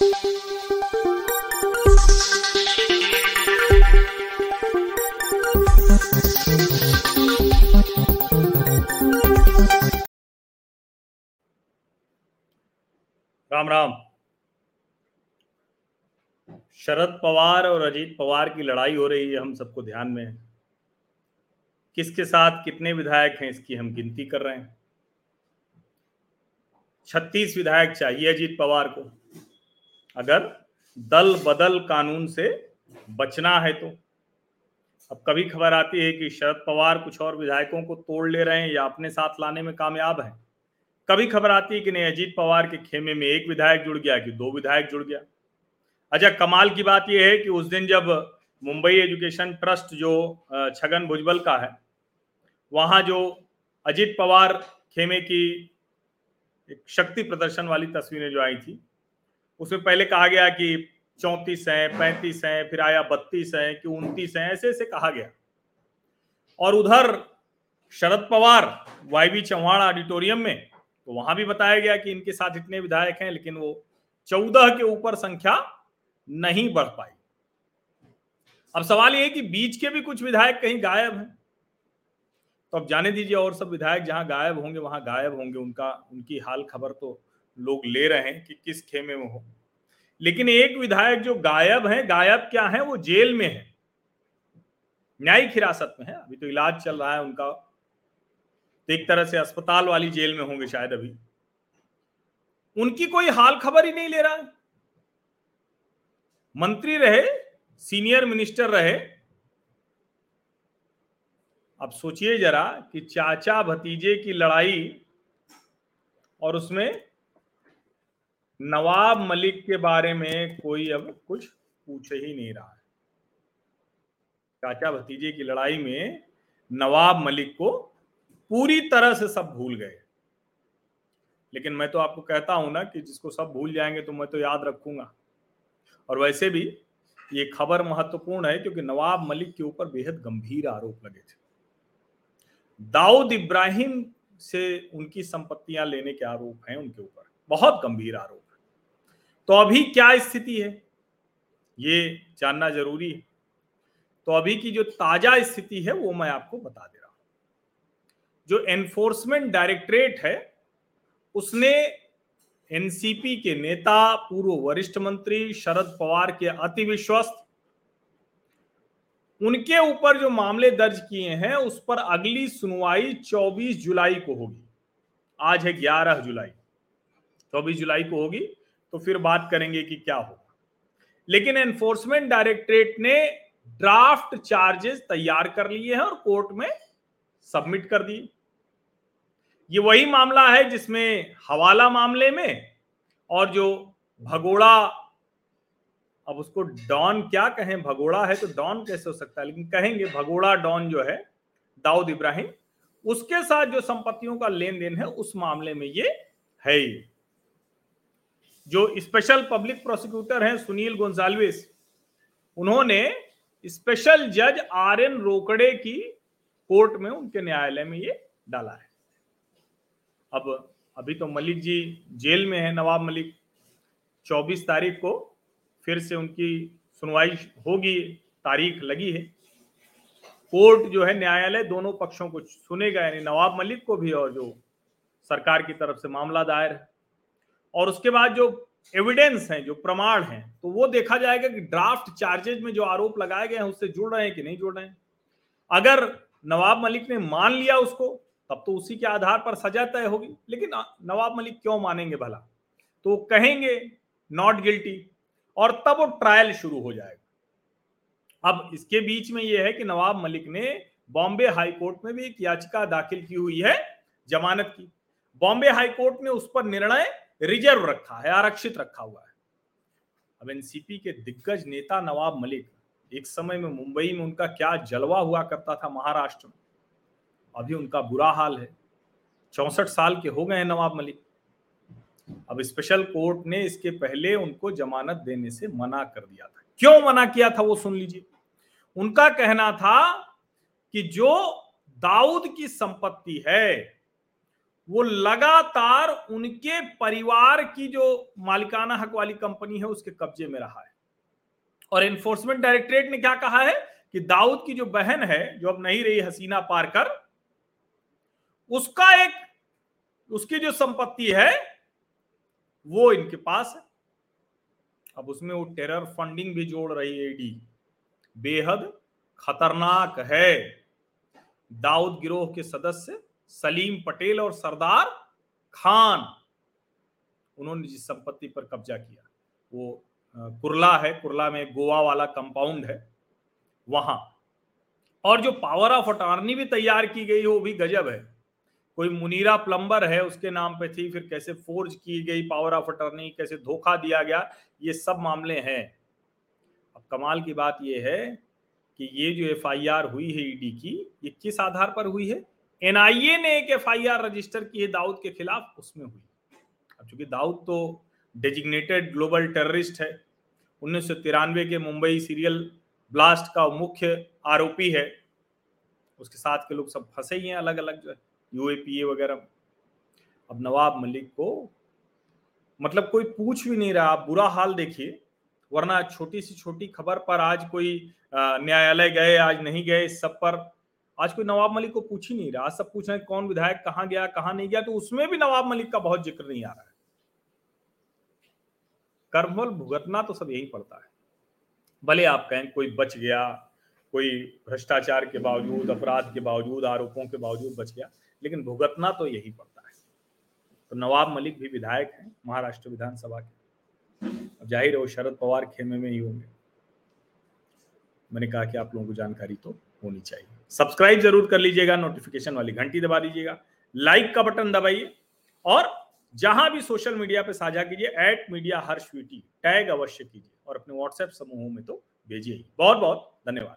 राम राम। शरद पवार और अजीत पवार की लड़ाई हो रही है, हम सबको ध्यान में किसके साथ कितने विधायक हैं, इसकी हम गिनती कर रहे हैं। छत्तीस विधायक चाहिए अजीत पवार को। अगर दल बदल कानून से बचना है तो। अब कभी खबर आती है कि शरद पवार कुछ और विधायकों को तोड़ ले रहे हैं या अपने साथ लाने में कामयाब हैं। कभी खबर आती है कि नहीं, अजीत पवार के खेमे में एक विधायक जुड़ गया कि दो विधायक जुड़ गया। अच्छा कमाल की बात यह है कि उस दिन जब मुंबई एजुकेशन ट्रस्ट जो छगन भुजबल का है, वहाँ जो अजीत पवार खेमे की एक शक्ति प्रदर्शन वाली तस्वीरें जो आई थी उसमें पहले कहा गया कि चौंतीस है, पैंतीस है, फिर आया बत्तीस है, कि उनतीस है, ऐसे ऐसे कहा गया। और उधर Sharad Pawar, Y B Chavan auditorium में तो वहाँ भी बताया गया कि इनके साथ इतने विधायक हैं, लेकिन वो चौदह के ऊपर संख्या नहीं बढ़ पाई। अब सवाल ये है कि बीच के भी कुछ विधायक कहीं गायब हैं? तो अब जाने दीजिए, और सब विधायक जहाँ गायब होंगे, वहाँ गायब होंगे, उनका, उनकी हाल खबर तो लोग ले रहे हैं कि किस खेमे में हो। लेकिन एक विधायक जो गायब है, गायब क्या है? वो जेल में है। न्यायिक हिरासत में है। अभी तो इलाज चल रहा है उनका। तो एक तरह से अस्पताल वाली जेल में होंगे शायद अभी। उनकी कोई हाल खबर ही नहीं ले रहा है। मंत्री रहे, सीनियर मिनिस्टर रहे। अब सोचिए जरा कि चाचा भतीजे की लड़ाई और उसमें नवाब मलिक के बारे में कोई अब कुछ पूछ ही नहीं रहा है। चाचा भतीजे की लड़ाई में नवाब मलिक को पूरी तरह से सब भूल गए। लेकिन मैं तो आपको कहता हूँ ना कि जिसको सब भूल जाएँगे तो मैं तो याद रखूँगा। और वैसे भी ये खबर महत्वपूर्ण है क्योंकि नवाब मलिक के ऊपर बेहद गंभीर आरोप लगे थे। दाऊद इब्राहिम से उनकी संपत्तियाँ लेने के आरोप हैं उनके ऊपर। बहुत गंभीर आरोप। तो अभी क्या स्थिति है? ये जानना ज़रूरी है। तो अभी की जो ताज़ा स्थिति है, वो मैं आपको बता दे रहा हूँ। जो एनफोर्समेंट डायरेक्टरेट है, उसने एनसीपी के नेता, पूर्व वरिष्ठ मंत्री शरद पवार के अति विश्वस्त, उनके ऊपर जो मामले दर्ज किए हैं, उस पर अगली सुनवाई 24 जुलाई को होगी। आज है 11 जुलाई। 24 जुलाई को होगी। तो फिर बात करेंगे कि क्या होगा। लेकिन एनफोर्समेंट डायरेक्टरेट ने ड्राफ्ट चार्जेस तैयार कर लिए हैं और कोर्ट में सबमिट कर दिए। ये वही मामला है जिसमें हवाला मामले में और जो भगोड़ा, अब उसको डॉन क्या कहें? भगोड़ा है तो डॉन कैसे हो सकता है? लेकिन कहेंगे भगोड़ा डॉन जो है, दाऊद इब्राहिम, उसके साथ जो संपत्तियों का लेन देन है, उस मामले में ये है ही। जो स्पेशल पब्लिक प्रोसिक्यूटर हैं सुनील गोंजाल्विस, उन्होंने स्पेशल जज आर एन रोकड़े की कोर्ट में उनके न्यायालय में ये डाला है। अब, अभी तो मलिक जी जेल में है नवाब मलिक। 24 तारीख को फिर से उनकी सुनवाई होगी, तारीख लगी है। कोर्ट जो है न्यायालय दोनों पक्षों को सुनेगा, यानी नवाब मलिक को भी और जो सरकार की तरफ़ से मामला दायर है। और उसके बाद जो एविडेंस है, जो प्रमाण है तो वो देखा जाएगा कि ड्राफ्ट चार्जेज में जो आरोप लगाए गए हैं, उससे जुड़ रहे हैं कि नहीं जुड़ रहे हैं। अगर नवाब मलिक ने मान लिया उसको, तब तो उसी के आधार पर सजा तय होगी। लेकिन नवाब मलिक क्यों मानेंगे भला? तो कहेंगे नॉट गिल्टी और तब वो ट्रायल शुरू हो जाएगा। अब इसके बीच में यह है कि नवाब मलिक ने बॉम्बे हाई कोर्ट में भी एक याचिका दाखिल की हुई है जमानत की। बॉम्बे हाई कोर्ट ने उस पर निर्णय रिज़र्व रखा है, आरक्षित रखा हुआ है। अब एनसीपी के दिग्गज नेता नवाब मलिक एक समय में मुंबई में उनका क्या जलवा हुआ करता था महाराष्ट्र में? अभी उनका बुरा हाल है। चौसठ साल के हो गए हैं नवाब मलिक। अब स्पेशल कोर्ट ने इसके पहले उनको जमानत देने से मना कर दिया था। क्यों मना किया था वो सुन लीजिए। उनका कहना था कि जो दाऊद की संपत्ति है वो लगातार उनके परिवार की जो मालिकाना हक वाली कंपनी है, उसके कब्जे में रहा है। और एनफोर्समेंट डायरेक्टरेट ने क्या कहा है कि दाऊद की जो बहन है, जो अब नहीं रही हसीना पारकर, उसका एक, उसकी जो संपत्ति है, वो इनके पास है। अब उसमें वो टेरर फंडिंग भी जोड़ रही है ईडी बेहद खतरनाक है। दाऊद गिरोह के सदस्य सलीम पटेल और सरदार खान। उन्होंने जिस संपत्ति पर कब्जा किया, वो कुरला है। कुरला में गोवा वाला कंपाउंड है। वहाँ। और जो पावर ऑफ़ अटॉर्नी भी तैयार की गई, वो भी गजब है। कोई मुनीरा प्लम्बर है, उसके नाम पे थी, फिर कैसे फोर्ज की गई पावर ऑफ़ अटॉर्नी कैसे धोखा दिया गया, ये सब मामले हैं। अब कमाल की बात यह है कि ये जो एफआईआर हुई है ईडी की, ये किस आधार पर हुई है? एनआईए ने एक एफआईआर रजिस्टर की है दाऊद के खिलाफ, उसमें हुई। अब चूँकि दाऊद तो डेजिग्नेटेड ग्लोबल टेररिस्ट है, उन्नीस के मुंबई सीरियल ब्लास्ट का मुख्य आरोपी है। उसके साथ के लोग सब फंसे ही हैं अलग अलग जो है यूएपीए वगैरह। अब नवाब मलिक को मतलब कोई पूछ भी नहीं रहा बुरा हाल देखिए, वरना छोटी सी छोटी खबर पर आज कोई न्यायालय गए, आज नहीं गए सब पर आज कोई नवाब मलिक को पूछ ही नहीं रहा। आज सब पूछ रहे हैं, कौन विधायक कहाँ गया, कहाँ नहीं गया तो उसमें भी नवाब मलिक का बहुत ज़िक्र नहीं आ रहा है। कर्मल भुगतना तो सब यही पड़ता है। भले आप कहें कोई बच गया, कोई भ्रष्टाचार के बावजूद, अपराध के बावजूद, आरोपों के बावजूद बच गया, लेकिन भुगतना तो यही पड़ता है। तो नवाब मलिक भी विधायक हैं, महाराष्ट्र विधानसभा के। ज़ाहिर है वो शरद पवार खेमे में ही होंगे। मैंने कहा कि आप लोगों को जानकारी तो होनी चाहिए। सब्सक्राइब ज़रूर कर लीजिएगा नोटिफिकेशन वाली घंटी दबा दीजिएगा लाइक का बटन दबाइए, और जहाँ भी सोशल मीडिया पर साझा कीजिए एट मीडिया हर स्वीटी टैग अवश्य कीजिए, और अपने व्हाट्सएप समूहों में तो भेजिए बहुत बहुत धन्यवाद।